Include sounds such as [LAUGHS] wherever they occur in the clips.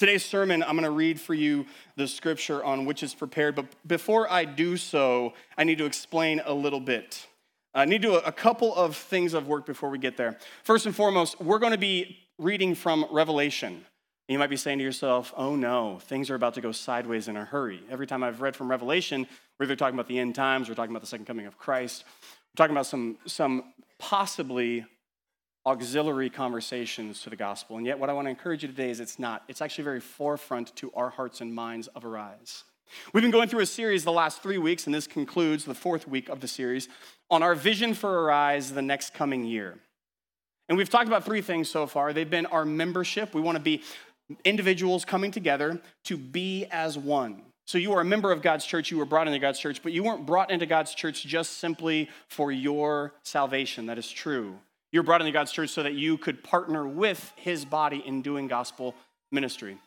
Today's sermon, I'm going to read for you the scripture on which is prepared, but before I do so, I need to explain a little bit. I need to do a couple of things of work before we get there. First and foremost, we're going to be reading from Revelation. You might be saying to yourself, oh no, things are about to go sideways in a hurry. Every time I've read from Revelation, we're either talking about the end times, we're talking about the second coming of Christ, we're talking about some, some possibly auxiliary conversations to the gospel. And yet, what I want to encourage you today is it's not. It's actually very forefront to our hearts and minds of Arise. We've been going through a series the last three weeks, and this concludes the fourth week of the series on our vision for Arise the next coming year. And we've talked about three things so far. They've been our membership. We want to be individuals coming together to be as one. So you are a member of God's church, you were brought into God's church, but you weren't brought into God's church just simply for your salvation. That is true. You're brought into God's church so that you could partner with his body in doing gospel ministry.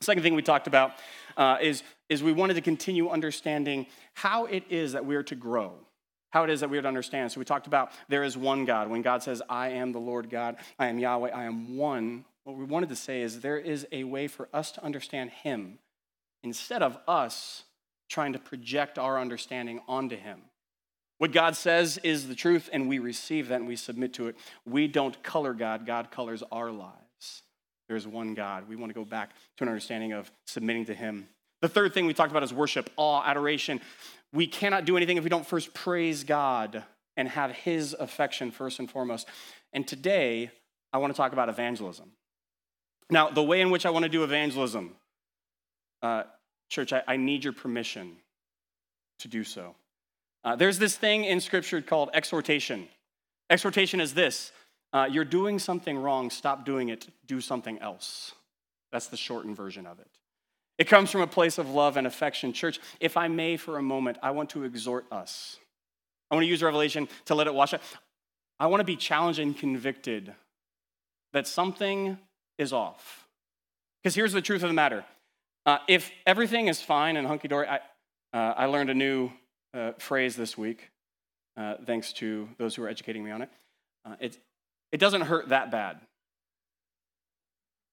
Second thing we talked about uh, is, is we wanted to continue understanding how it is that we are to grow, how it is that we are to understand. So we talked about there is one God. When God says, I am the Lord God, I am Yahweh, I am one, what we wanted to say is there is a way for us to understand him instead of us trying to project our understanding onto him. What God says is the truth, and we receive that and we submit to it. We don't color God, God colors our lives. There's one God. We want to go back to an understanding of submitting to Him. The third thing we talked about is worship, awe, adoration. We cannot do anything if we don't first praise God and have His affection first and foremost. And today, I want to talk about evangelism. Now, the way in which I want to do evangelism, uh, church, I, I need your permission to do so. Uh, there's this thing in Scripture called exhortation. Exhortation is this uh, you're doing something wrong, stop doing it, do something else. That's the shortened version of it. It comes from a place of love and affection. Church, if I may for a moment, I want to exhort us. I want to use Revelation to let it wash out. I want to be challenged and convicted that something is off. Because here's the truth of the matter uh, if everything is fine and hunky dory, I, uh, I learned a new uh, phrase this week, uh, thanks to those who are educating me on it. Uh, it. It doesn't hurt that bad.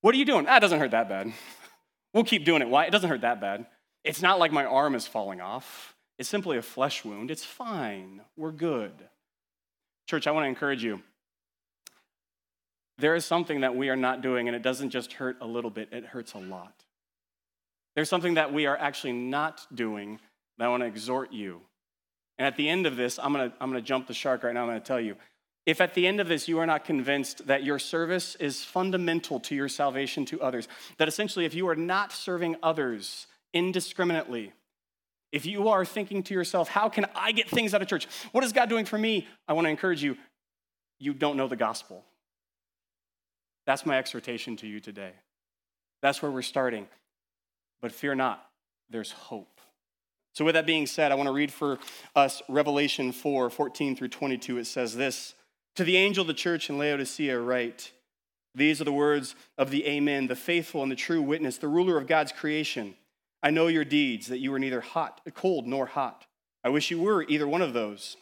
What are you doing? Ah, it doesn't hurt that bad. [LAUGHS] we'll keep doing it. Why? It doesn't hurt that bad. It's not like my arm is falling off. It's simply a flesh wound. It's fine. We're good. Church, I want to encourage you. There is something that we are not doing, and it doesn't just hurt a little bit, it hurts a lot. There's something that we are actually not doing I want to exhort you. And at the end of this, I'm going to, I'm going to jump the shark right now. I'm going to tell you if at the end of this you are not convinced that your service is fundamental to your salvation to others, that essentially if you are not serving others indiscriminately, if you are thinking to yourself, how can I get things out of church? What is God doing for me? I want to encourage you, you don't know the gospel. That's my exhortation to you today. That's where we're starting. But fear not, there's hope. So, with that being said, I want to read for us Revelation 4 14 through 22. It says this To the angel of the church in Laodicea, write, These are the words of the Amen, the faithful and the true witness, the ruler of God's creation. I know your deeds, that you are neither hot, cold nor hot. I wish you were either one of those.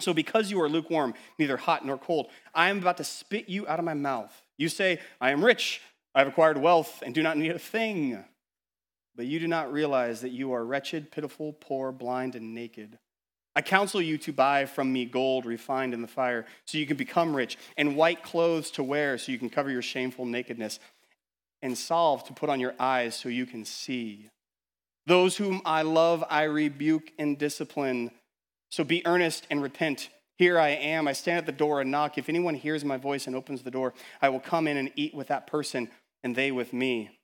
So, because you are lukewarm, neither hot nor cold, I am about to spit you out of my mouth. You say, I am rich, I have acquired wealth, and do not need a thing. But you do not realize that you are wretched, pitiful, poor, blind, and naked. I counsel you to buy from me gold refined in the fire, so you can become rich, and white clothes to wear, so you can cover your shameful nakedness, and salve to put on your eyes, so you can see. Those whom I love, I rebuke and discipline. So be earnest and repent. Here I am. I stand at the door and knock. If anyone hears my voice and opens the door, I will come in and eat with that person, and they with me.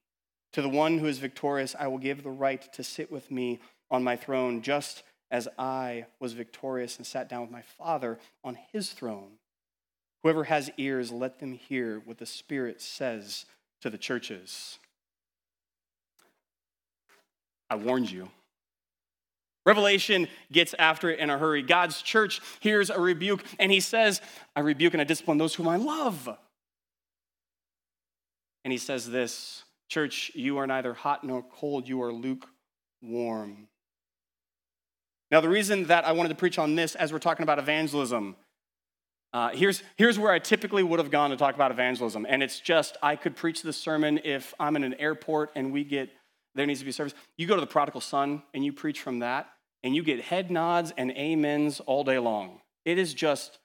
To the one who is victorious, I will give the right to sit with me on my throne, just as I was victorious and sat down with my Father on his throne. Whoever has ears, let them hear what the Spirit says to the churches. I warned you. Revelation gets after it in a hurry. God's church hears a rebuke, and he says, I rebuke and I discipline those whom I love. And he says this Church, you are neither hot nor cold, you are lukewarm. Now, the reason that I wanted to preach on this as we're talking about evangelism Uh, here's, here's where I typically would have gone to talk about evangelism. And it's just, I could preach this sermon if I'm in an airport and we get, there needs to be service. You go to the prodigal son and you preach from that, and you get head nods and amens all day long. It is just,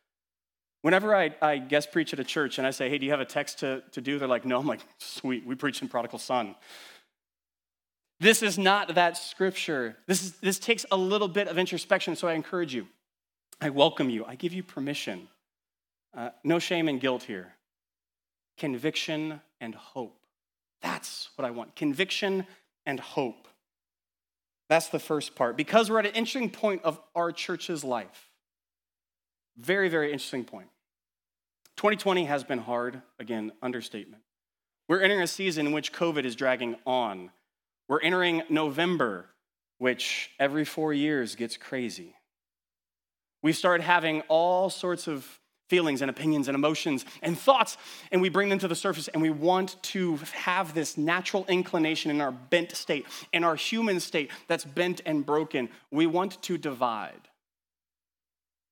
whenever I, I guest preach at a church and I say, hey, do you have a text to, to do? They're like, no. I'm like, sweet, we preach in prodigal son. This is not that scripture. This, is, this takes a little bit of introspection, so I encourage you. I welcome you. I give you permission uh, no shame and guilt here. Conviction and hope. That's what I want. Conviction and hope. That's the first part. Because we're at an interesting point of our church's life. Very, very interesting point. 2020 has been hard. Again, understatement. We're entering a season in which COVID is dragging on. We're entering November, which every four years gets crazy. We start having all sorts of feelings and opinions and emotions and thoughts, and we bring them to the surface, and we want to have this natural inclination in our bent state, in our human state that's bent and broken. We want to divide.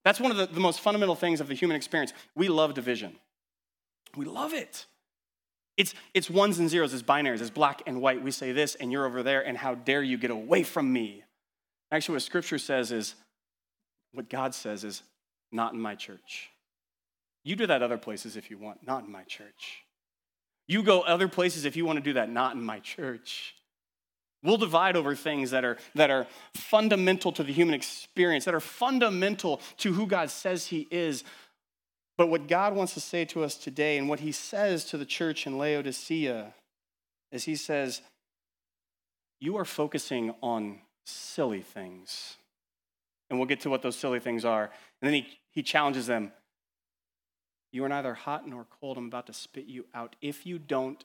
That's one of the, the most fundamental things of the human experience. We love division. We love it. It's, it's ones and zeros, it's binaries, it's black and white. We say this, and you're over there, and how dare you get away from me? Actually, what scripture says is, what God says is, not in my church. You do that other places if you want, not in my church. You go other places if you want to do that, not in my church. We'll divide over things that are, that are fundamental to the human experience, that are fundamental to who God says He is. But what God wants to say to us today, and what He says to the church in Laodicea, is He says, You are focusing on silly things. And we'll get to what those silly things are. And then He, he challenges them you are neither hot nor cold. I'm about to spit you out if you don't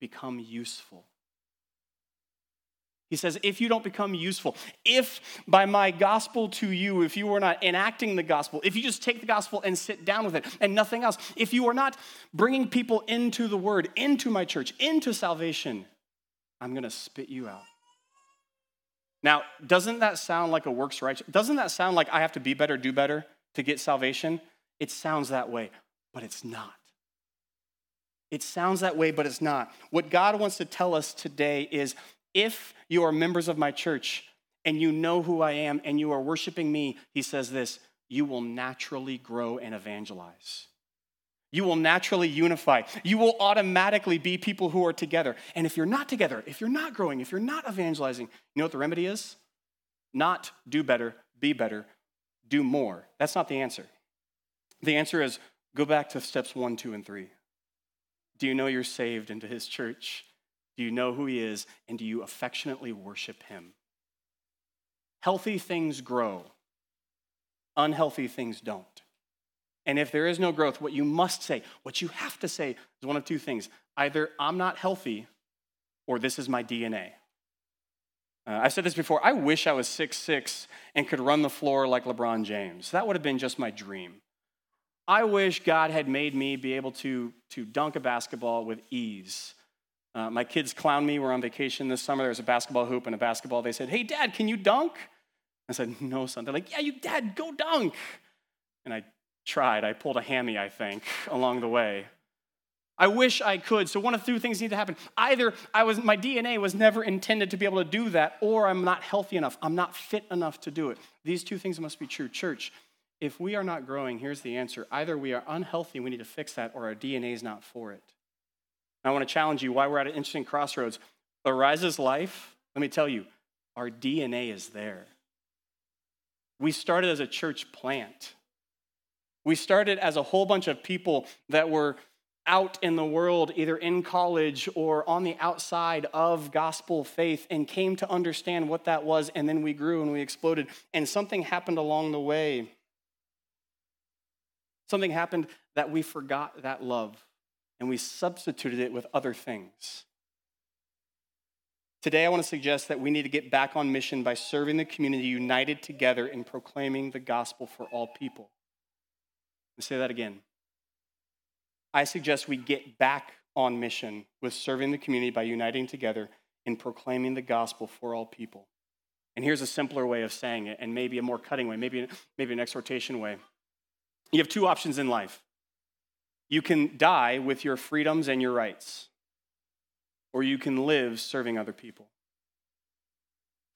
become useful. He says, if you don't become useful, if by my gospel to you, if you are not enacting the gospel, if you just take the gospel and sit down with it and nothing else, if you are not bringing people into the word, into my church, into salvation, I'm going to spit you out. Now, doesn't that sound like a works righteous? Doesn't that sound like I have to be better, do better to get salvation? It sounds that way but it's not. It sounds that way, but it's not. What God wants to tell us today is if you are members of my church and you know who I am and you are worshiping me, he says this you will naturally grow and evangelize. You will naturally unify. You will automatically be people who are together. And if you're not together, if you're not growing, if you're not evangelizing, you know what the remedy is? Not do better, be better, do more. That's not the answer. The answer is Go back to steps one, two, and three. Do you know you're saved into his church? Do you know who he is? And do you affectionately worship him? Healthy things grow, unhealthy things don't. And if there is no growth, what you must say, what you have to say is one of two things either I'm not healthy or this is my DNA. Uh, I've said this before. I wish I was six six and could run the floor like LeBron James. That would have been just my dream. I wish God had made me be able to, to dunk a basketball with ease. Uh, my kids clown me. We're on vacation this summer. There was a basketball hoop and a basketball. They said, Hey, Dad, can you dunk? I said, No, son. They're like, Yeah, you, Dad, go dunk. And I tried. I pulled a hammy, I think, along the way. I wish I could. So one of two things need to happen. Either I was my DNA was never intended to be able to do that, or I'm not healthy enough. I'm not fit enough to do it. These two things must be true. Church, if we are not growing, here's the answer either we are unhealthy, we need to fix that, or our DNA is not for it. I want to challenge you why we're at an interesting crossroads. Arise's life, let me tell you, our DNA is there. We started as a church plant. We started as a whole bunch of people that were out in the world, either in college or on the outside of gospel faith, and came to understand what that was. And then we grew and we exploded. And something happened along the way Something happened that we forgot that love and we substituted it with other things. Today, I want to suggest that we need to get back on mission by serving the community united together in proclaiming the gospel for all people. Let say that again. I suggest we get back on mission with serving the community by uniting together in proclaiming the gospel for all people. And here's a simpler way of saying it, and maybe a more cutting way, maybe, maybe an exhortation way. You have two options in life. You can die with your freedoms and your rights, or you can live serving other people.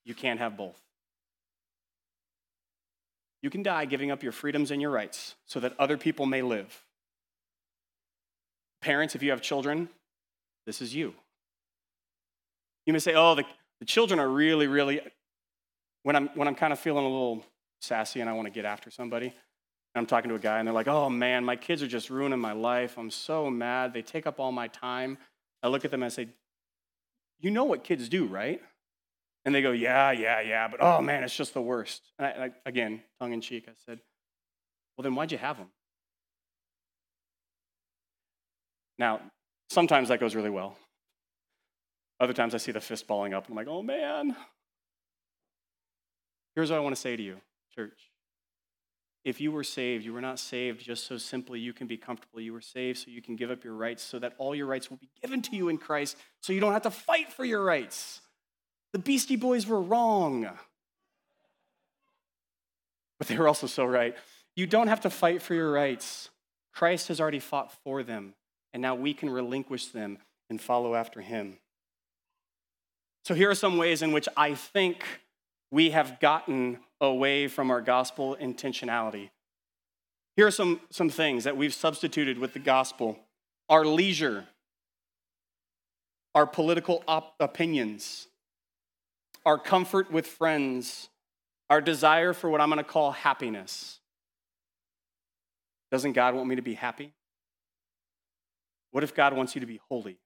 You can't have both. You can die giving up your freedoms and your rights so that other people may live. Parents, if you have children, this is you. You may say, oh, the, the children are really, really, when I'm, when I'm kind of feeling a little sassy and I want to get after somebody, I'm talking to a guy and they're like, oh man, my kids are just ruining my life. I'm so mad. They take up all my time. I look at them and I say, you know what kids do, right? And they go, yeah, yeah, yeah, but oh man, it's just the worst. And I, I, again, tongue in cheek, I said, well, then why'd you have them? Now, sometimes that goes really well. Other times I see the fist balling up and I'm like, oh man. Here's what I want to say to you, church. If you were saved, you were not saved just so simply you can be comfortable. You were saved so you can give up your rights, so that all your rights will be given to you in Christ, so you don't have to fight for your rights. The Beastie Boys were wrong. But they were also so right. You don't have to fight for your rights. Christ has already fought for them, and now we can relinquish them and follow after him. So, here are some ways in which I think we have gotten away from our gospel intentionality. Here are some, some things that we've substituted with the gospel our leisure, our political op- opinions, our comfort with friends, our desire for what I'm going to call happiness. Doesn't God want me to be happy? What if God wants you to be holy?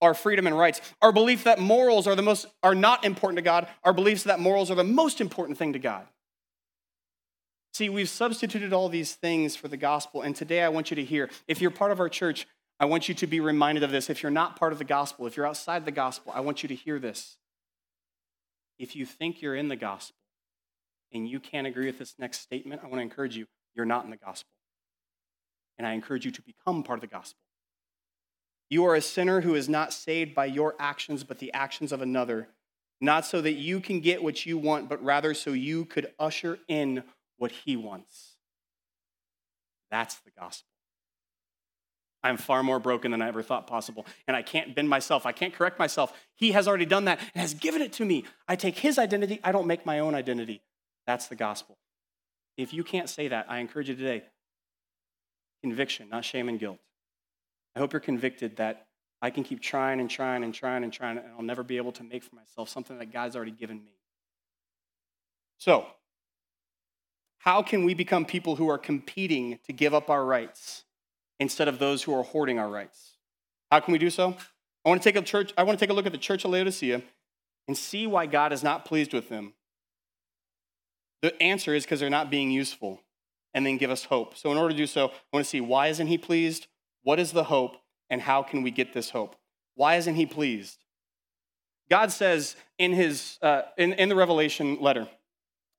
Our freedom and rights, our belief that morals are the most are not important to God, our beliefs that morals are the most important thing to God. See, we've substituted all these things for the gospel, and today I want you to hear if you're part of our church, I want you to be reminded of this. If you're not part of the gospel, if you're outside the gospel, I want you to hear this. If you think you're in the gospel and you can't agree with this next statement, I want to encourage you, you're not in the gospel. And I encourage you to become part of the gospel. You are a sinner who is not saved by your actions, but the actions of another, not so that you can get what you want, but rather so you could usher in what he wants. That's the gospel. I'm far more broken than I ever thought possible, and I can't bend myself. I can't correct myself. He has already done that and has given it to me. I take his identity, I don't make my own identity. That's the gospel. If you can't say that, I encourage you today conviction, not shame and guilt. I hope you're convicted that I can keep trying and trying and trying and trying, and I'll never be able to make for myself something that God's already given me. So, how can we become people who are competing to give up our rights instead of those who are hoarding our rights? How can we do so? I want to take a church, I want to take a look at the church of Laodicea and see why God is not pleased with them. The answer is because they're not being useful and then give us hope. So in order to do so, I want to see why isn't he pleased? What is the hope, and how can we get this hope? Why isn't he pleased? God says in, his, uh, in, in the Revelation letter,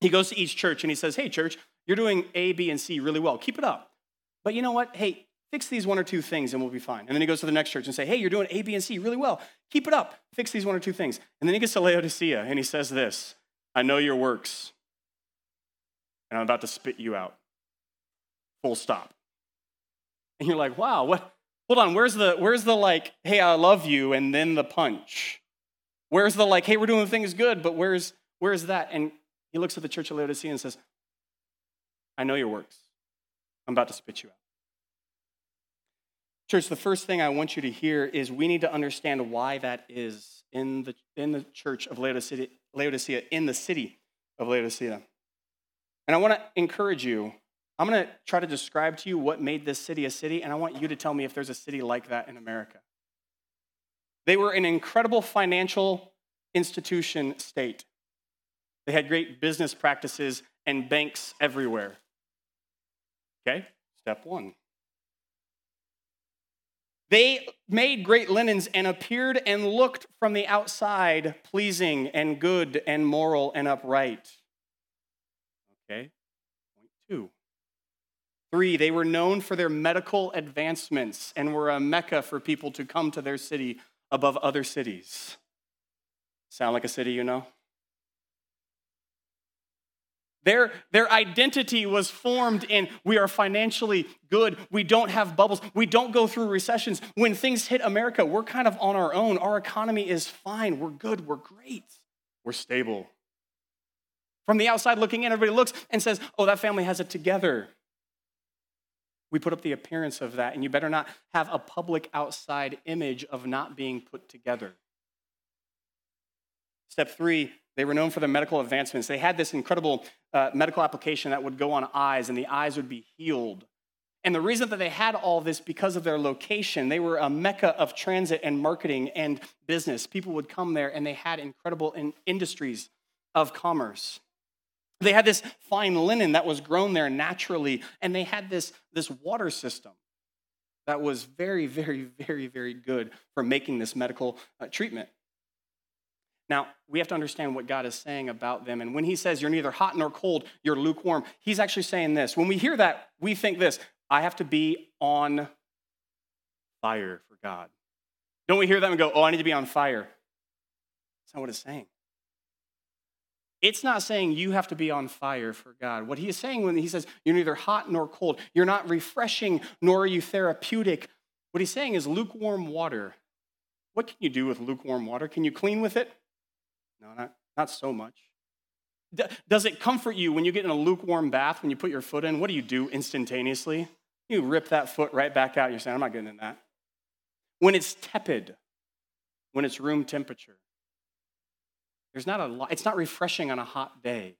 he goes to each church and he says, Hey, church, you're doing A, B, and C really well. Keep it up. But you know what? Hey, fix these one or two things and we'll be fine. And then he goes to the next church and say, Hey, you're doing A, B, and C really well. Keep it up. Fix these one or two things. And then he gets to Laodicea and he says this I know your works, and I'm about to spit you out. Full stop. And you're like, wow, what? Hold on, where's the, where's the like, hey, I love you, and then the punch? Where's the like, hey, we're doing things good, but where's, where's that? And he looks at the church of Laodicea and says, I know your works. I'm about to spit you out. Church, the first thing I want you to hear is we need to understand why that is in the, in the church of Laodicea, Laodicea, in the city of Laodicea. And I want to encourage you I'm going to try to describe to you what made this city a city, and I want you to tell me if there's a city like that in America. They were an incredible financial institution state. They had great business practices and banks everywhere. Okay, step one. They made great linens and appeared and looked from the outside pleasing and good and moral and upright. Okay. Three, they were known for their medical advancements and were a mecca for people to come to their city above other cities. Sound like a city you know? Their, their identity was formed in we are financially good. We don't have bubbles. We don't go through recessions. When things hit America, we're kind of on our own. Our economy is fine. We're good. We're great. We're stable. From the outside looking in, everybody looks and says, oh, that family has it together. We put up the appearance of that, and you better not have a public outside image of not being put together. Step three, they were known for their medical advancements. They had this incredible uh, medical application that would go on eyes, and the eyes would be healed. And the reason that they had all this because of their location, they were a mecca of transit and marketing and business. People would come there, and they had incredible in industries of commerce. They had this fine linen that was grown there naturally, and they had this, this water system that was very, very, very, very good for making this medical uh, treatment. Now, we have to understand what God is saying about them. And when he says you're neither hot nor cold, you're lukewarm, he's actually saying this. When we hear that, we think this I have to be on fire for God. Don't we hear that and go, oh, I need to be on fire? That's not what it's saying. It's not saying you have to be on fire for God. What he is saying when he says you're neither hot nor cold, you're not refreshing nor are you therapeutic, what he's saying is lukewarm water. What can you do with lukewarm water? Can you clean with it? No, not, not so much. does it comfort you when you get in a lukewarm bath, when you put your foot in? What do you do instantaneously? You rip that foot right back out. You're saying, I'm not getting in that. When it's tepid, when it's room temperature, there's not a lot, it's not refreshing on a hot day.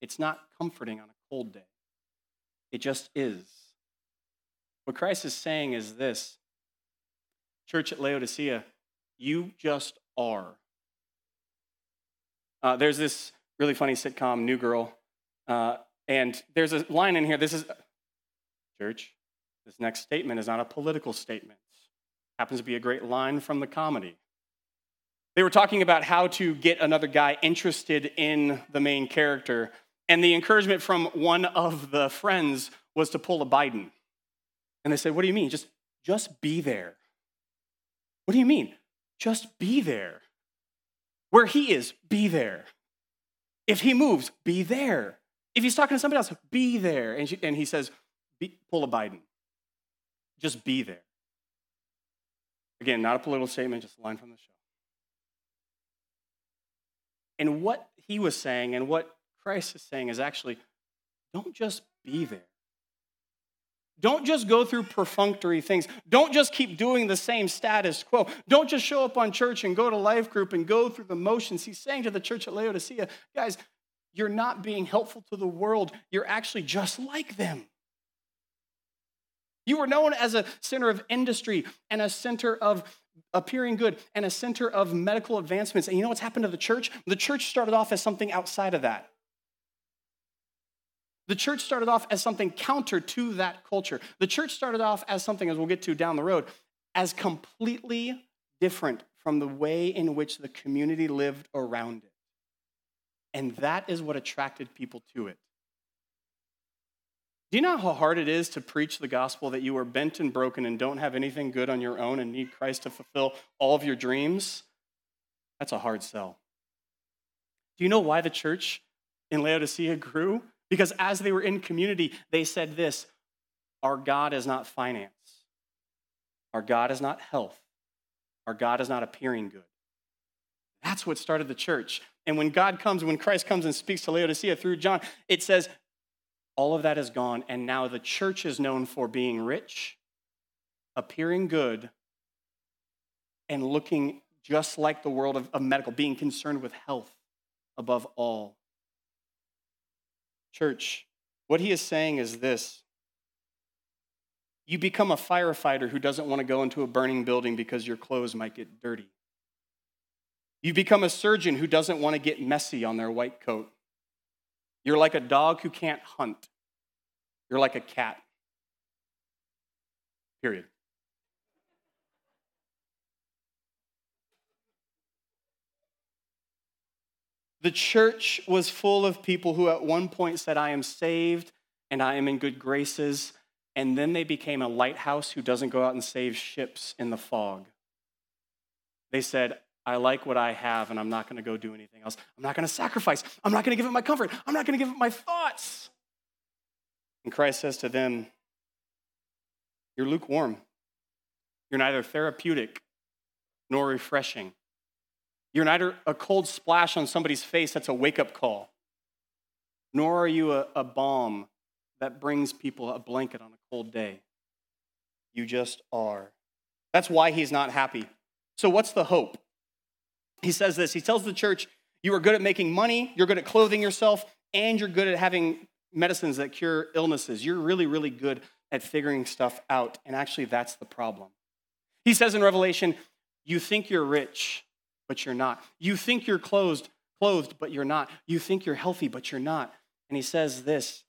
It's not comforting on a cold day. It just is. What Christ is saying is this Church at Laodicea, you just are. Uh, there's this really funny sitcom, New Girl, uh, and there's a line in here. This is, church, this next statement is not a political statement. Happens to be a great line from the comedy. They were talking about how to get another guy interested in the main character, and the encouragement from one of the friends was to pull a Biden. And they said, What do you mean? Just, just be there. What do you mean? Just be there. Where he is, be there. If he moves, be there. If he's talking to somebody else, be there. And, she, and he says, pull a Biden. Just be there. Again, not a political statement, just a line from the show. And what he was saying and what Christ is saying is actually don't just be there. Don't just go through perfunctory things. Don't just keep doing the same status quo. Don't just show up on church and go to life group and go through the motions. He's saying to the church at Laodicea, guys, you're not being helpful to the world. You're actually just like them. You were known as a center of industry and a center of appearing good and a center of medical advancements. And you know what's happened to the church? The church started off as something outside of that. The church started off as something counter to that culture. The church started off as something, as we'll get to down the road, as completely different from the way in which the community lived around it. And that is what attracted people to it. Do you know how hard it is to preach the gospel that you are bent and broken and don't have anything good on your own and need Christ to fulfill all of your dreams? That's a hard sell. Do you know why the church in Laodicea grew? Because as they were in community, they said this Our God is not finance, our God is not health, our God is not appearing good. That's what started the church. And when God comes, when Christ comes and speaks to Laodicea through John, it says, all of that is gone, and now the church is known for being rich, appearing good, and looking just like the world of, of medical, being concerned with health above all. Church, what he is saying is this you become a firefighter who doesn't want to go into a burning building because your clothes might get dirty. You become a surgeon who doesn't want to get messy on their white coat. You're like a dog who can't hunt. You're like a cat. Period. The church was full of people who at one point said, I am saved and I am in good graces. And then they became a lighthouse who doesn't go out and save ships in the fog. They said, I like what I have and I'm not going to go do anything else. I'm not going to sacrifice. I'm not going to give up my comfort. I'm not going to give up my thoughts. And Christ says to them, You're lukewarm. You're neither therapeutic nor refreshing. You're neither a cold splash on somebody's face that's a wake up call, nor are you a, a balm that brings people a blanket on a cold day. You just are. That's why he's not happy. So, what's the hope? He says this He tells the church, You are good at making money, you're good at clothing yourself, and you're good at having medicines that cure illnesses. You're really, really good at figuring stuff out. And actually, that's the problem. He says in Revelation, You think you're rich, but you're not. You think you're clothed, clothed, but you're not. You think you're healthy, but you're not. And he says this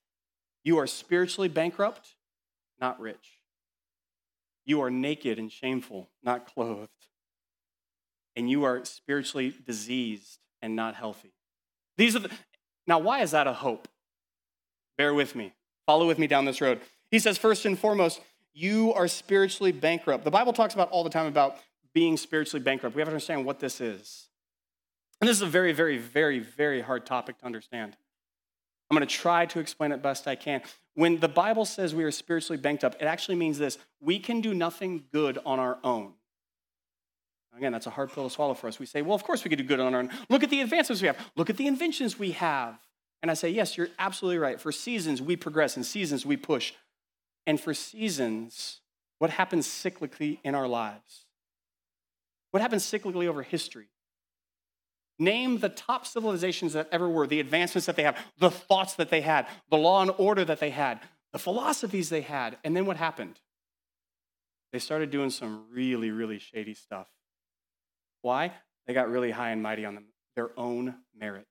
You are spiritually bankrupt, not rich. You are naked and shameful, not clothed. And you are spiritually diseased and not healthy. These are the, now, why is that a hope? Bear with me. Follow with me down this road. He says, first and foremost, you are spiritually bankrupt. The Bible talks about all the time about being spiritually bankrupt. We have to understand what this is. And this is a very, very, very, very hard topic to understand. I'm going to try to explain it best I can. When the Bible says we are spiritually bankrupt, it actually means this we can do nothing good on our own. Again, that's a hard pill to swallow for us. We say, well, of course we can do good on our own. Look at the advancements we have, look at the inventions we have. And I say, yes, you're absolutely right. For seasons, we progress, and seasons, we push. And for seasons, what happens cyclically in our lives? What happens cyclically over history? Name the top civilizations that ever were, the advancements that they have, the thoughts that they had, the law and order that they had, the philosophies they had. And then what happened? They started doing some really, really shady stuff. Why? They got really high and mighty on them, their own merit.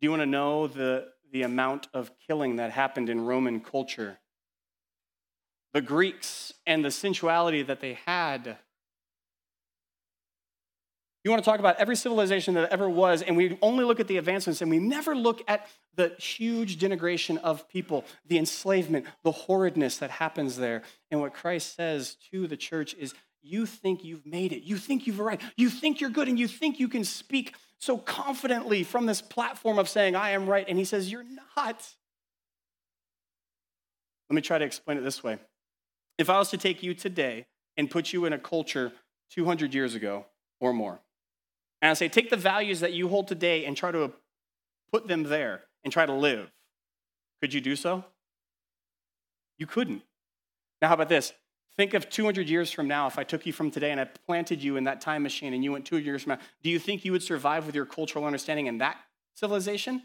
Do you want to know the, the amount of killing that happened in Roman culture? The Greeks and the sensuality that they had you want to talk about every civilization that ever was, and we only look at the advancements and we never look at the huge denigration of people, the enslavement, the horridness that happens there. And what Christ says to the church is, You think you've made it. You think you've arrived. You think you're good, and you think you can speak so confidently from this platform of saying, I am right. And he says, You're not. Let me try to explain it this way. If I was to take you today and put you in a culture 200 years ago or more, and I say, take the values that you hold today and try to put them there and try to live. Could you do so? You couldn't. Now, how about this? Think of 200 years from now, if I took you from today and I planted you in that time machine and you went 200 years from now, do you think you would survive with your cultural understanding in that civilization?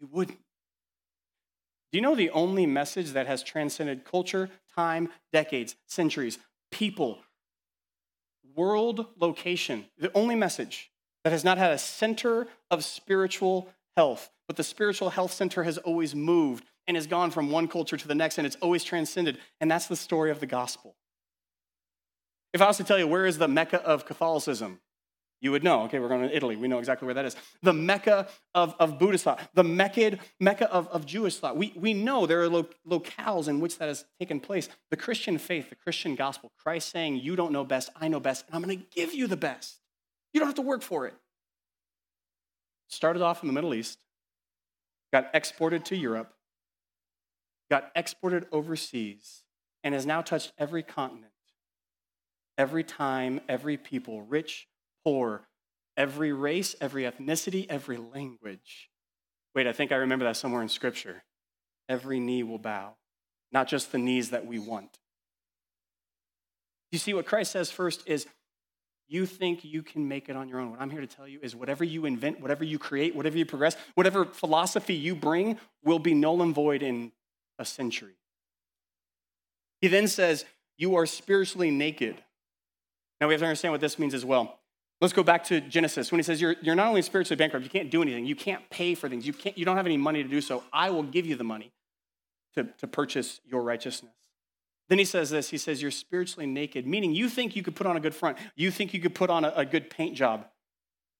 You wouldn't. Do you know the only message that has transcended culture, time, decades, centuries, people, world location, the only message that has not had a center of spiritual health, but the spiritual health center has always moved and has gone from one culture to the next and it's always transcended. And that's the story of the gospel. If I was to tell you, where is the Mecca of Catholicism? You would know. Okay, we're going to Italy. We know exactly where that is. The Mecca of, of Buddhist thought, the Mecca, Mecca of, of Jewish thought. We, we know there are lo- locales in which that has taken place. The Christian faith, the Christian gospel, Christ saying, You don't know best, I know best, and I'm going to give you the best. You don't have to work for it. Started off in the Middle East, got exported to Europe, got exported overseas, and has now touched every continent, every time, every people, rich, poor, every race, every ethnicity, every language. Wait, I think I remember that somewhere in Scripture. Every knee will bow, not just the knees that we want. You see, what Christ says first is you think you can make it on your own. What I'm here to tell you is whatever you invent, whatever you create, whatever you progress, whatever philosophy you bring will be null and void in a century. He then says, You are spiritually naked. Now we have to understand what this means as well. Let's go back to Genesis when he says, you're, you're not only spiritually bankrupt, you can't do anything, you can't pay for things, you, can't, you don't have any money to do so. I will give you the money to, to purchase your righteousness. Then he says this he says, You're spiritually naked, meaning you think you could put on a good front, you think you could put on a, a good paint job,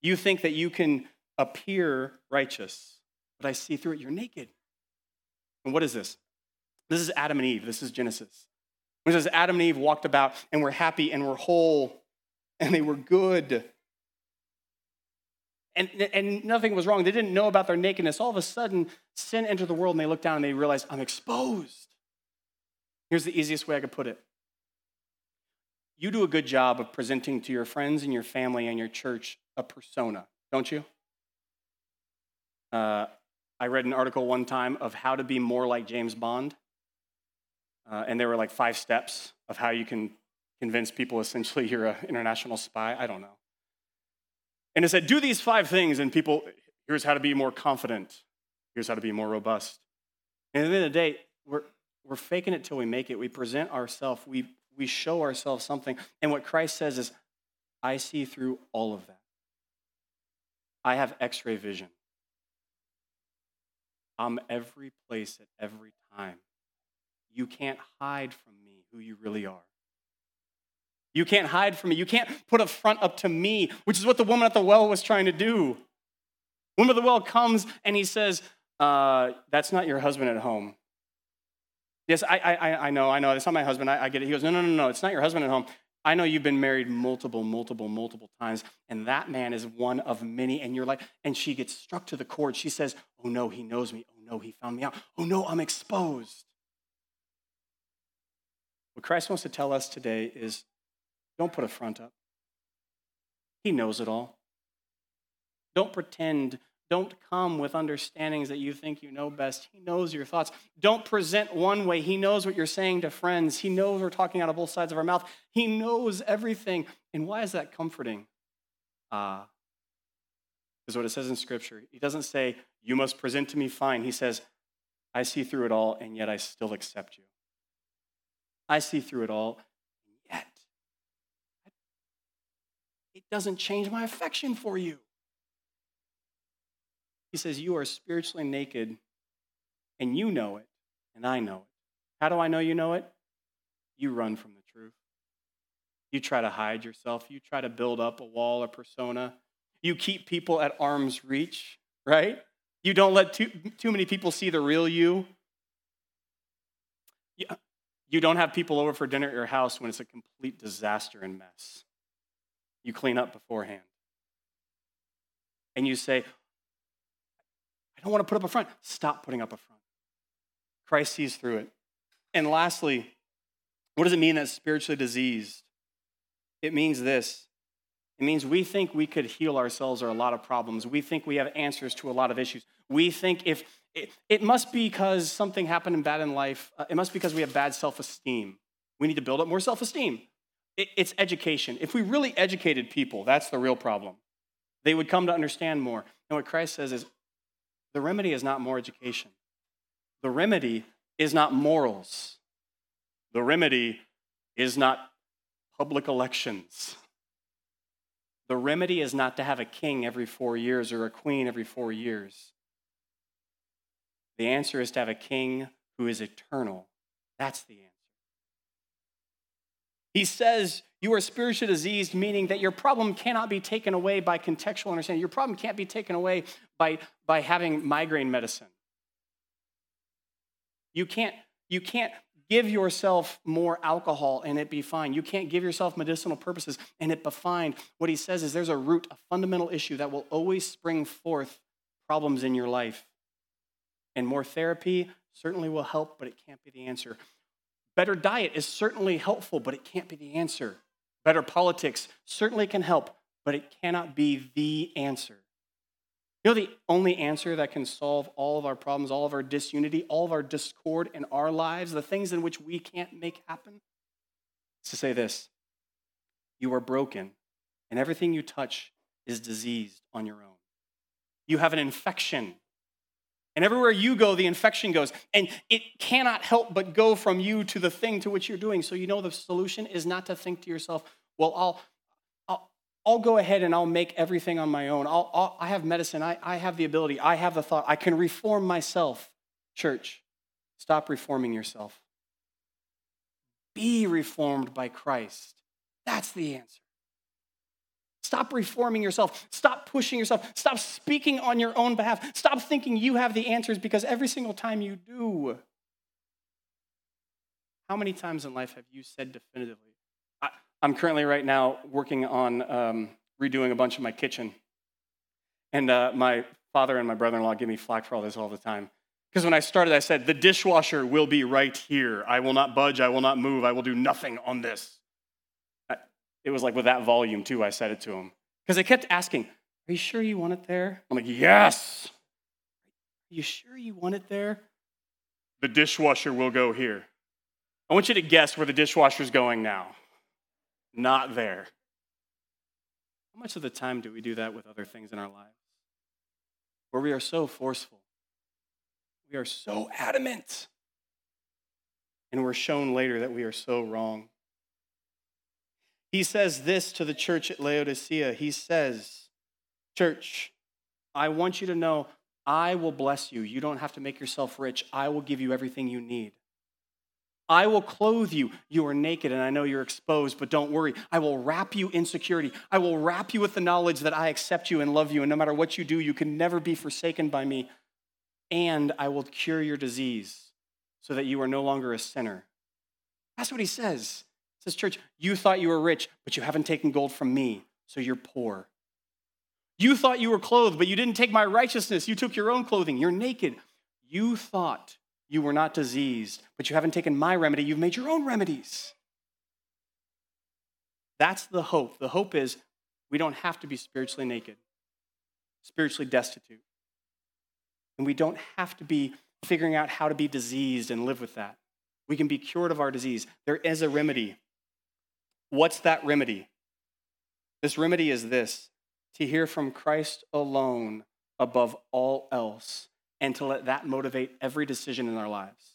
you think that you can appear righteous, but I see through it, you're naked. And what is this? This is Adam and Eve, this is Genesis. When it says Adam and Eve walked about and we're happy and we're whole and they were good. And, and nothing was wrong. They didn't know about their nakedness. All of a sudden, sin entered the world and they looked down and they realized, I'm exposed. Here's the easiest way I could put it you do a good job of presenting to your friends and your family and your church a persona, don't you? Uh, I read an article one time of how to be more like James Bond. Uh, and there were like five steps of how you can convince people essentially [LAUGHS] you're an international spy. I don't know. And it said, do these five things, and people, here's how to be more confident. Here's how to be more robust. And at the end of the day, we're, we're faking it till we make it. We present ourselves, we, we show ourselves something. And what Christ says is, I see through all of that. I have x ray vision. I'm every place at every time. You can't hide from me who you really are. You can't hide from me. You can't put a front up to me, which is what the woman at the well was trying to do. Woman at the well comes and he says, uh, That's not your husband at home. Yes, I, I, I know, I know. That's not my husband. I, I get it. He goes, No, no, no, no. It's not your husband at home. I know you've been married multiple, multiple, multiple times, and that man is one of many. And you're like, and she gets struck to the cord. She says, Oh no, he knows me. Oh no, he found me out. Oh no, I'm exposed. What Christ wants to tell us today is don't put a front up. He knows it all. Don't pretend. Don't come with understandings that you think you know best. He knows your thoughts. Don't present one way. He knows what you're saying to friends. He knows we're talking out of both sides of our mouth. He knows everything. And why is that comforting? Ah, uh, is what it says in Scripture. He doesn't say, You must present to me fine. He says, I see through it all, and yet I still accept you. I see through it all, Yet, it doesn't change my affection for you. He says, You are spiritually naked, and you know it, and I know it. How do I know you know it? You run from the truth. You try to hide yourself. You try to build up a wall or persona. You keep people at arm's reach, right? You don't let too, too many people see the real you. You don't have people over for dinner at your house when it's a complete disaster and mess you clean up beforehand. And you say, I don't want to put up a front. Stop putting up a front. Christ sees through it. And lastly, what does it mean that spiritually diseased? It means this it means we think we could heal ourselves or a lot of problems. We think we have answers to a lot of issues. We think if it, it must be because something happened bad in life, uh, it must be because we have bad self esteem. We need to build up more self esteem it's education. If we really educated people, that's the real problem. They would come to understand more. And what Christ says is the remedy is not more education, the remedy is not morals, the remedy is not public elections. The remedy is not to have a king every four years or a queen every four years. The answer is to have a king who is eternal. That's the answer. He says you are spiritually diseased, meaning that your problem cannot be taken away by contextual understanding. Your problem can't be taken away by, by having migraine medicine. You can't, you can't give yourself more alcohol and it be fine. You can't give yourself medicinal purposes and it be fine. What he says is there's a root, a fundamental issue that will always spring forth problems in your life. And more therapy certainly will help, but it can't be the answer. Better diet is certainly helpful, but it can't be the answer. Better politics certainly can help, but it cannot be the answer. You know, the only answer that can solve all of our problems, all of our disunity, all of our discord in our lives, the things in which we can't make happen, is to say this You are broken, and everything you touch is diseased on your own. You have an infection and everywhere you go, the infection goes. And it cannot help but go from you to the thing to which you're doing. So you know the solution is not to think to yourself, well, I'll, I'll, I'll go ahead and I'll make everything on my own. I'll, I'll, i have medicine. I, I have the ability. I have the thought. I can reform myself. Church, stop reforming yourself. Be reformed by Christ. That's the answer. Stop reforming yourself. Stop pushing yourself. Stop speaking on your own behalf. Stop thinking you have the answers because every single time you do. How many times in life have you said definitively, I'm currently right now working on um, redoing a bunch of my kitchen. And uh, my father and my brother in law give me flack for all this all the time. Because when I started, I said, the dishwasher will be right here. I will not budge. I will not move. I will do nothing on this. It was like with that volume, too, I said it to him. Because they kept asking, Are you sure you want it there? I'm like, Yes. Are you sure you want it there? The dishwasher will go here. I want you to guess where the dishwasher's going now. Not there. How much of the time do we do that with other things in our lives? Where we are so forceful, we are so adamant, and we're shown later that we are so wrong. He says this to the church at Laodicea. He says, Church, I want you to know I will bless you. You don't have to make yourself rich. I will give you everything you need. I will clothe you. You are naked and I know you're exposed, but don't worry. I will wrap you in security. I will wrap you with the knowledge that I accept you and love you, and no matter what you do, you can never be forsaken by me. And I will cure your disease so that you are no longer a sinner. That's what he says. Says, Church, you thought you were rich, but you haven't taken gold from me, so you're poor. You thought you were clothed, but you didn't take my righteousness. You took your own clothing. You're naked. You thought you were not diseased, but you haven't taken my remedy. You've made your own remedies. That's the hope. The hope is we don't have to be spiritually naked, spiritually destitute. And we don't have to be figuring out how to be diseased and live with that. We can be cured of our disease. There is a remedy. What's that remedy? This remedy is this to hear from Christ alone above all else and to let that motivate every decision in our lives.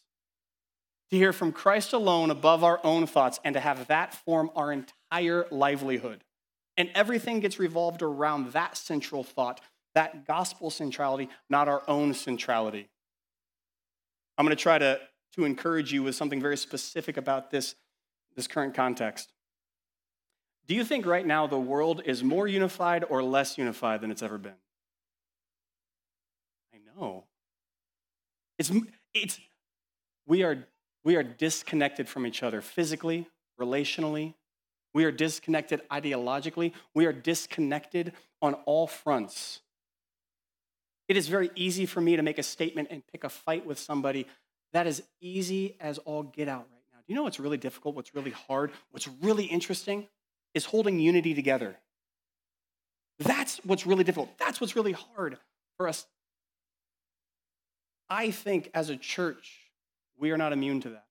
To hear from Christ alone above our own thoughts and to have that form our entire livelihood. And everything gets revolved around that central thought, that gospel centrality, not our own centrality. I'm going to try to, to encourage you with something very specific about this, this current context. Do you think right now the world is more unified or less unified than it's ever been? I know. It's, it's, we, are, we are disconnected from each other physically, relationally. We are disconnected ideologically. We are disconnected on all fronts. It is very easy for me to make a statement and pick a fight with somebody. That is easy as all get out right now. Do you know what's really difficult? What's really hard? What's really interesting is holding unity together. That's what's really difficult. That's what's really hard for us I think as a church, we are not immune to that.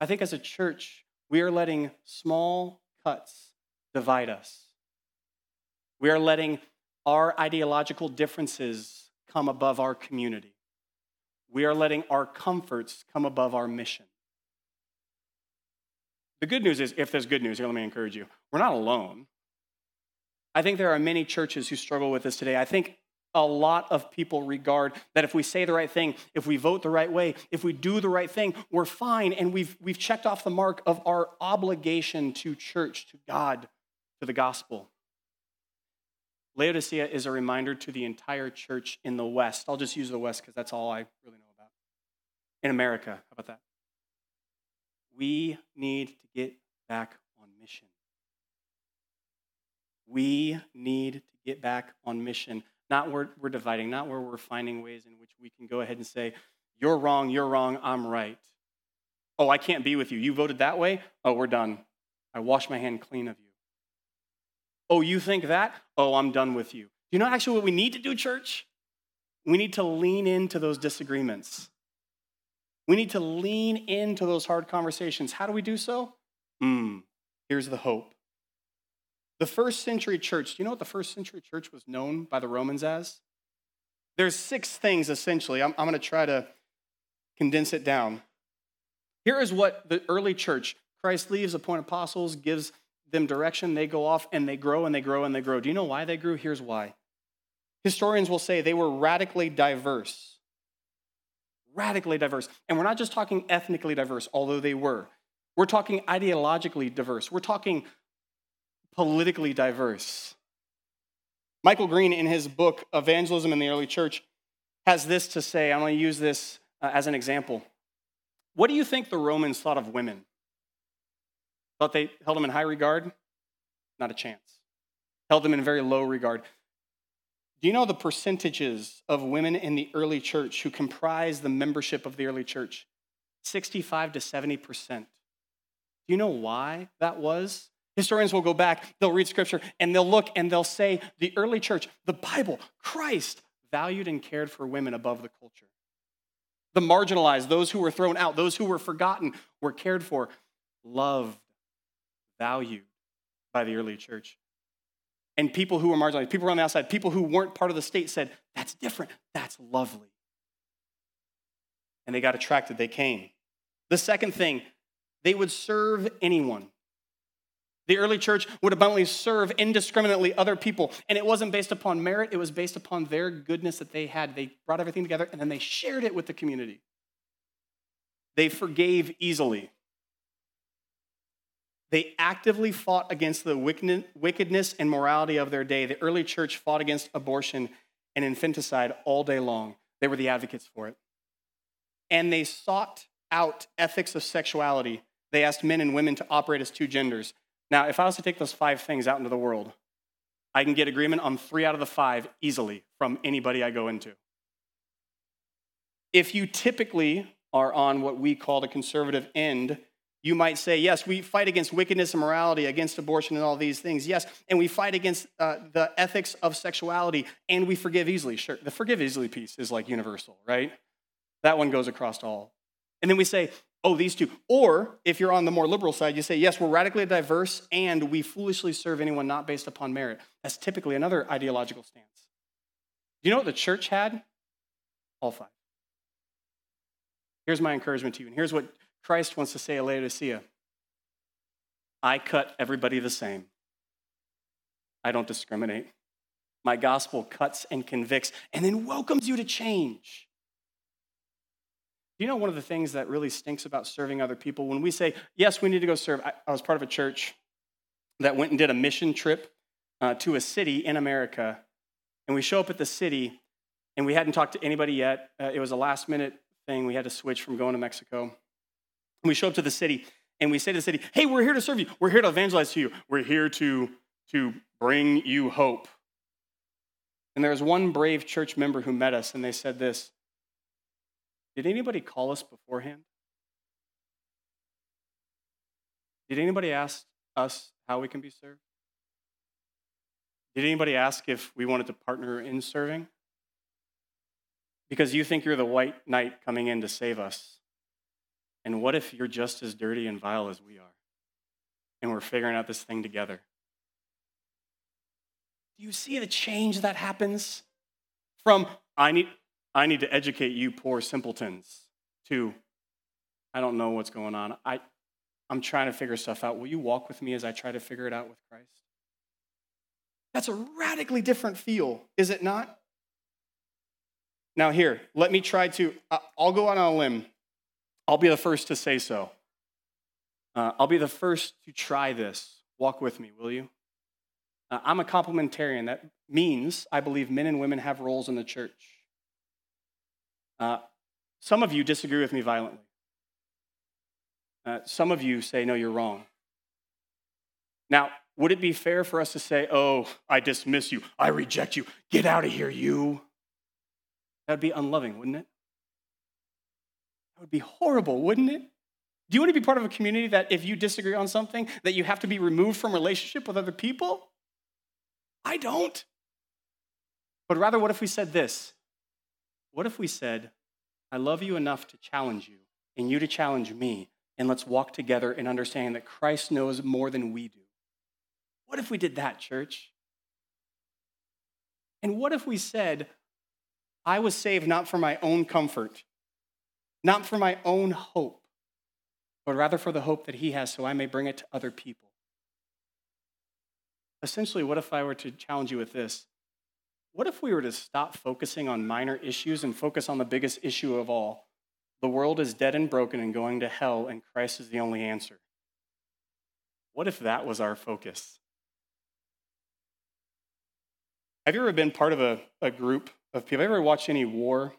I think as a church, we are letting small cuts divide us. We are letting our ideological differences come above our community. We are letting our comforts come above our mission. The good news is, if there's good news, here, let me encourage you. We're not alone. I think there are many churches who struggle with this today. I think a lot of people regard that if we say the right thing, if we vote the right way, if we do the right thing, we're fine. And we've, we've checked off the mark of our obligation to church, to God, to the gospel. Laodicea is a reminder to the entire church in the West. I'll just use the West because that's all I really know about. In America, how about that? We need to get back on mission. We need to get back on mission. Not where we're dividing, not where we're finding ways in which we can go ahead and say, You're wrong, you're wrong, I'm right. Oh, I can't be with you. You voted that way? Oh, we're done. I wash my hand clean of you. Oh, you think that? Oh, I'm done with you. Do you know actually what we need to do, church? We need to lean into those disagreements. We need to lean into those hard conversations. How do we do so? Hmm, here's the hope. The first century church, do you know what the first century church was known by the Romans as? There's six things essentially. I'm, I'm going to try to condense it down. Here is what the early church, Christ leaves, appoint apostles, gives them direction, they go off and they grow and they grow and they grow. Do you know why they grew? Here's why. Historians will say they were radically diverse. Radically diverse. And we're not just talking ethnically diverse, although they were. We're talking ideologically diverse. We're talking politically diverse. Michael Green, in his book, Evangelism in the Early Church, has this to say. I'm going to use this uh, as an example. What do you think the Romans thought of women? Thought they held them in high regard? Not a chance. Held them in very low regard. Do you know the percentages of women in the early church who comprise the membership of the early church? 65 to 70%. Do you know why that was? Historians will go back, they'll read scripture, and they'll look and they'll say the early church, the Bible, Christ valued and cared for women above the culture. The marginalized, those who were thrown out, those who were forgotten, were cared for, loved, valued by the early church. And people who were marginalized, people on the outside, people who weren't part of the state said, That's different. That's lovely. And they got attracted. They came. The second thing, they would serve anyone. The early church would abundantly serve indiscriminately other people. And it wasn't based upon merit, it was based upon their goodness that they had. They brought everything together and then they shared it with the community. They forgave easily. They actively fought against the wickedness and morality of their day. The early church fought against abortion and infanticide all day long. They were the advocates for it. And they sought out ethics of sexuality. They asked men and women to operate as two genders. Now, if I was to take those five things out into the world, I can get agreement on three out of the five easily from anybody I go into. If you typically are on what we call the conservative end, you might say, yes, we fight against wickedness and morality, against abortion and all these things. Yes, and we fight against uh, the ethics of sexuality, and we forgive easily. Sure, the forgive easily piece is like universal, right? That one goes across all. And then we say, oh, these two. Or if you're on the more liberal side, you say, yes, we're radically diverse and we foolishly serve anyone not based upon merit. That's typically another ideological stance. Do you know what the church had? All five. Here's my encouragement to you, and here's what Christ wants to say at Laodicea I cut everybody the same. I don't discriminate. My gospel cuts and convicts and then welcomes you to change. Do you know one of the things that really stinks about serving other people? When we say, yes, we need to go serve, I, I was part of a church that went and did a mission trip uh, to a city in America. And we show up at the city, and we hadn't talked to anybody yet. Uh, it was a last minute thing. We had to switch from going to Mexico. We show up to the city, and we say to the city, hey, we're here to serve you. We're here to evangelize to you. We're here to, to bring you hope. And there was one brave church member who met us, and they said this did anybody call us beforehand? Did anybody ask us how we can be served? Did anybody ask if we wanted to partner in serving? Because you think you're the white knight coming in to save us. And what if you're just as dirty and vile as we are? And we're figuring out this thing together. Do you see the change that happens from I need I need to educate you poor simpletons to, I don't know what's going on. I, I'm trying to figure stuff out. Will you walk with me as I try to figure it out with Christ? That's a radically different feel, is it not? Now, here, let me try to, I'll go out on a limb. I'll be the first to say so. Uh, I'll be the first to try this. Walk with me, will you? Uh, I'm a complementarian. That means I believe men and women have roles in the church. Uh, some of you disagree with me violently. Uh, some of you say, no, you're wrong. Now, would it be fair for us to say, oh, I dismiss you, I reject you, get out of here, you? That'd be unloving, wouldn't it? That would be horrible, wouldn't it? Do you want to be part of a community that if you disagree on something, that you have to be removed from relationship with other people? I don't. But rather, what if we said this? What if we said, I love you enough to challenge you, and you to challenge me, and let's walk together in understanding that Christ knows more than we do? What if we did that, church? And what if we said, I was saved not for my own comfort, not for my own hope, but rather for the hope that He has so I may bring it to other people? Essentially, what if I were to challenge you with this? What if we were to stop focusing on minor issues and focus on the biggest issue of all? The world is dead and broken and going to hell, and Christ is the only answer. What if that was our focus? Have you ever been part of a, a group of people? Have you ever watched any war?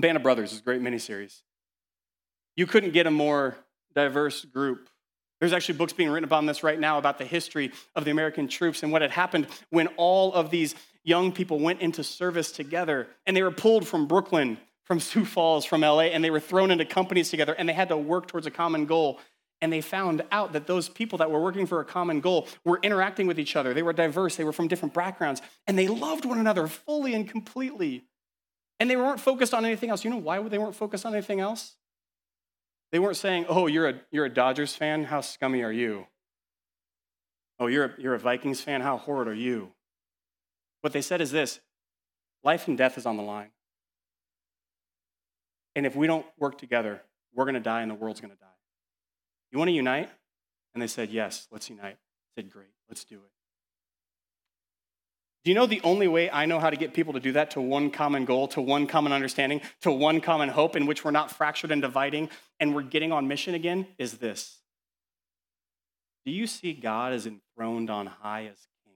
Band of Brothers is a great miniseries. You couldn't get a more diverse group There's actually books being written about this right now about the history of the American troops and what had happened when all of these young people went into service together and they were pulled from Brooklyn, from Sioux Falls, from LA, and they were thrown into companies together and they had to work towards a common goal. And they found out that those people that were working for a common goal were interacting with each other. They were diverse, they were from different backgrounds, and they loved one another fully and completely. And they weren't focused on anything else. You know why they weren't focused on anything else? They weren't saying, oh, you're a, you're a Dodgers fan? How scummy are you? Oh, you're a, you're a Vikings fan? How horrid are you? What they said is this life and death is on the line. And if we don't work together, we're going to die and the world's going to die. You want to unite? And they said, yes, let's unite. I said, great, let's do it. Do you know the only way I know how to get people to do that to one common goal, to one common understanding, to one common hope in which we're not fractured and dividing and we're getting on mission again is this? Do you see God as enthroned on high as king?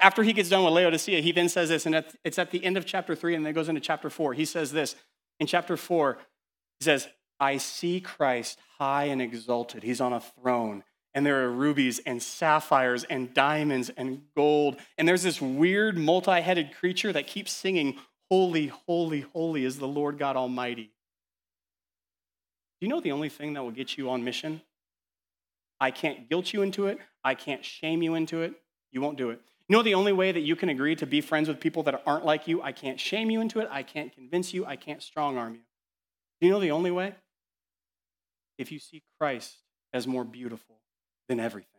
After he gets done with Laodicea, he then says this, and it's at the end of chapter three, and then goes into chapter four. He says this in chapter four, he says, I see Christ high and exalted. He's on a throne, and there are rubies and sapphires and diamonds and gold. And there's this weird multi headed creature that keeps singing, Holy, holy, holy is the Lord God Almighty. Do you know the only thing that will get you on mission? I can't guilt you into it. I can't shame you into it. You won't do it. You know the only way that you can agree to be friends with people that aren't like you? I can't shame you into it. I can't convince you. I can't strong arm you. Do you know the only way? If you see Christ as more beautiful than everything.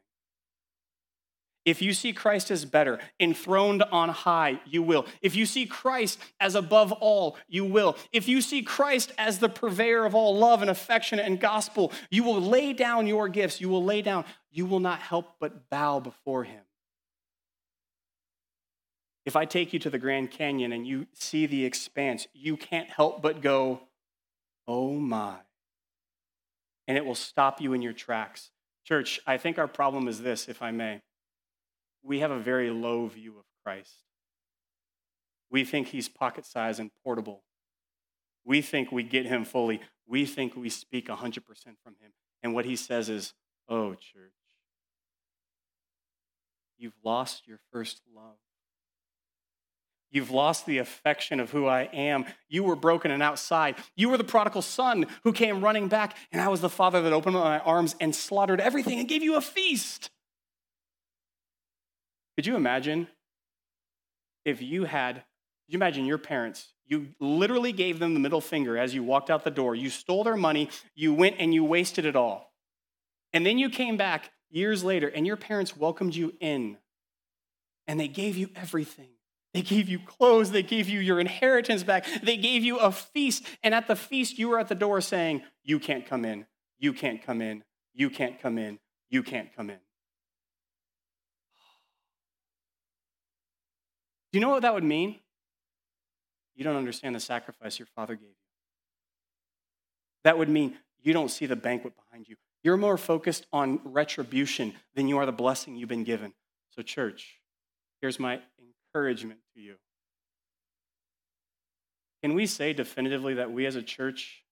If you see Christ as better, enthroned on high, you will. If you see Christ as above all, you will. If you see Christ as the purveyor of all love and affection and gospel, you will lay down your gifts. You will lay down. You will not help but bow before him. If I take you to the Grand Canyon and you see the expanse, you can't help but go, oh my. And it will stop you in your tracks Church, I think our problem is this, if I may. We have a very low view of Christ. We think he's pocket sized and portable. We think we get him fully. We think we speak 100% from him. And what he says is, oh, church, you've lost your first love. You've lost the affection of who I am. You were broken and outside. You were the prodigal son who came running back, and I was the father that opened my arms and slaughtered everything and gave you a feast. Could you imagine if you had, could you imagine your parents? You literally gave them the middle finger as you walked out the door. You stole their money, you went and you wasted it all. And then you came back years later, and your parents welcomed you in, and they gave you everything. They gave you clothes. They gave you your inheritance back. They gave you a feast. And at the feast, you were at the door saying, You can't come in. You can't come in. You can't come in. You can't come in. Do you know what that would mean? You don't understand the sacrifice your father gave you. That would mean you don't see the banquet behind you. You're more focused on retribution than you are the blessing you've been given. So, church, here's my encouragement to you. Can we say definitively that we as a church,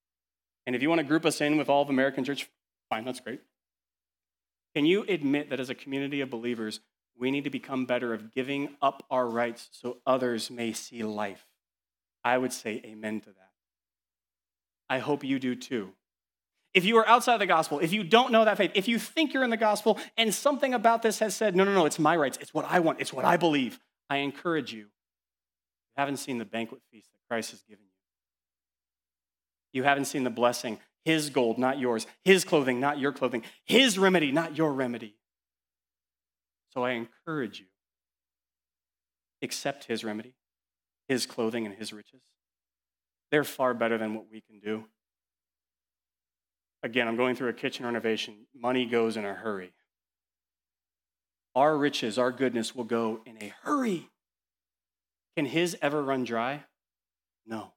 and if you want to group us in with all of American church, fine, that's great. Can you admit that as a community of believers, we need to become better of giving up our rights so others may see life? I would say amen to that. I hope you do too. If you are outside of the gospel, if you don't know that faith, if you think you're in the gospel and something about this has said, no, no, no, it's my rights, it's what I want, it's what I believe, I encourage you, you haven't seen the banquet feast that Christ has given you. You haven't seen the blessing, His gold, not yours, His clothing, not your clothing, His remedy, not your remedy. So I encourage you, accept His remedy, His clothing, and His riches. They're far better than what we can do. Again, I'm going through a kitchen renovation. Money goes in a hurry our riches, our goodness will go in a hurry. Can his ever run dry? No.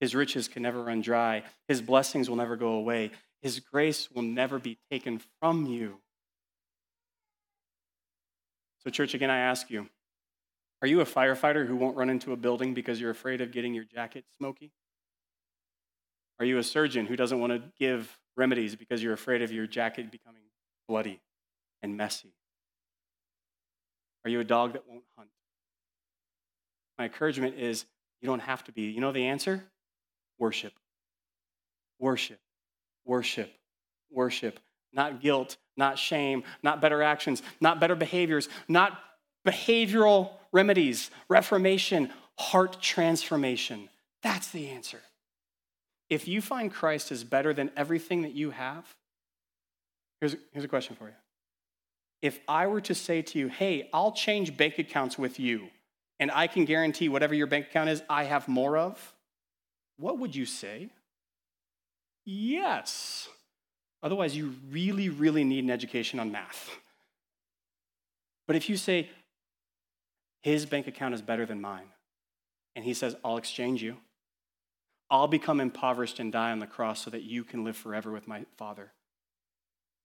His riches can never run dry. His blessings will never go away. His grace will never be taken from you. So, church, again, I ask you are you a firefighter who won't run into a building because you're afraid of getting your jacket smoky? Are you a surgeon who doesn't want to give remedies because you're afraid of your jacket becoming bloody and messy? Are you a dog that won't hunt? My encouragement is you don't have to be. You know the answer? Worship. Worship. Worship. Worship. Not guilt, not shame, not better actions, not better behaviors, not behavioral remedies, reformation, heart transformation. That's the answer. If you find Christ is better than everything that you have, here's, here's a question for you. If I were to say to you, hey, I'll change bank accounts with you, and I can guarantee whatever your bank account is, I have more of, what would you say? Yes. Otherwise, you really, really need an education on math. But if you say, his bank account is better than mine, and he says, I'll exchange you, I'll become impoverished and die on the cross so that you can live forever with my Father.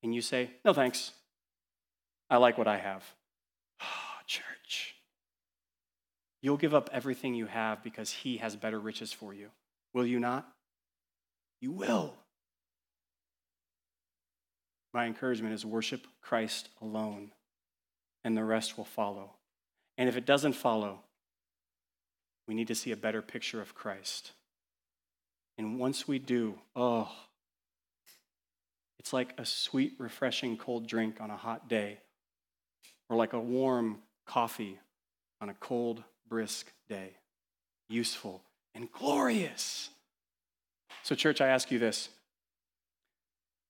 And you say, No thanks. I like what I have. Oh, church. You'll give up everything you have because he has better riches for you. Will you not? You will. My encouragement is worship Christ alone, and the rest will follow. And if it doesn't follow, we need to see a better picture of Christ. And once we do, oh, it's like a sweet, refreshing cold drink on a hot day, or like a warm coffee on a cold, brisk day. Useful and glorious. So, church, I ask you this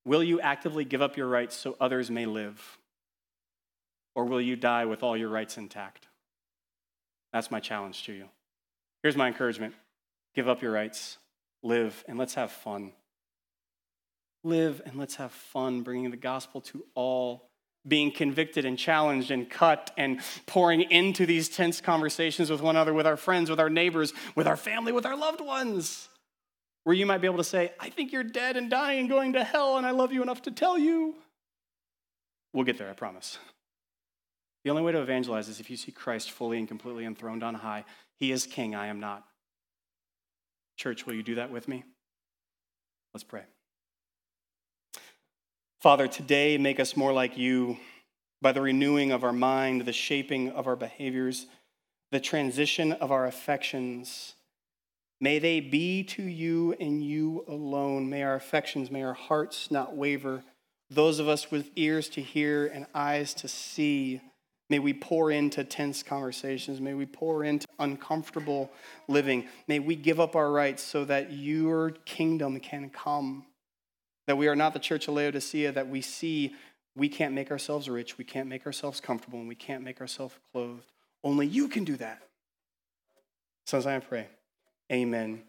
Will you actively give up your rights so others may live? Or will you die with all your rights intact? That's my challenge to you. Here's my encouragement give up your rights, live, and let's have fun. Live and let's have fun bringing the gospel to all, being convicted and challenged and cut and pouring into these tense conversations with one another, with our friends, with our neighbors, with our family, with our loved ones. Where you might be able to say, I think you're dead and dying and going to hell, and I love you enough to tell you. We'll get there, I promise. The only way to evangelize is if you see Christ fully and completely enthroned on high. He is king, I am not. Church, will you do that with me? Let's pray. Father, today make us more like you by the renewing of our mind, the shaping of our behaviors, the transition of our affections. May they be to you and you alone. May our affections, may our hearts not waver. Those of us with ears to hear and eyes to see, May we pour into tense conversations. May we pour into uncomfortable living. May we give up our rights so that your kingdom can come. That we are not the church of Laodicea, that we see we can't make ourselves rich, we can't make ourselves comfortable, and we can't make ourselves clothed. Only you can do that. So as I pray, amen.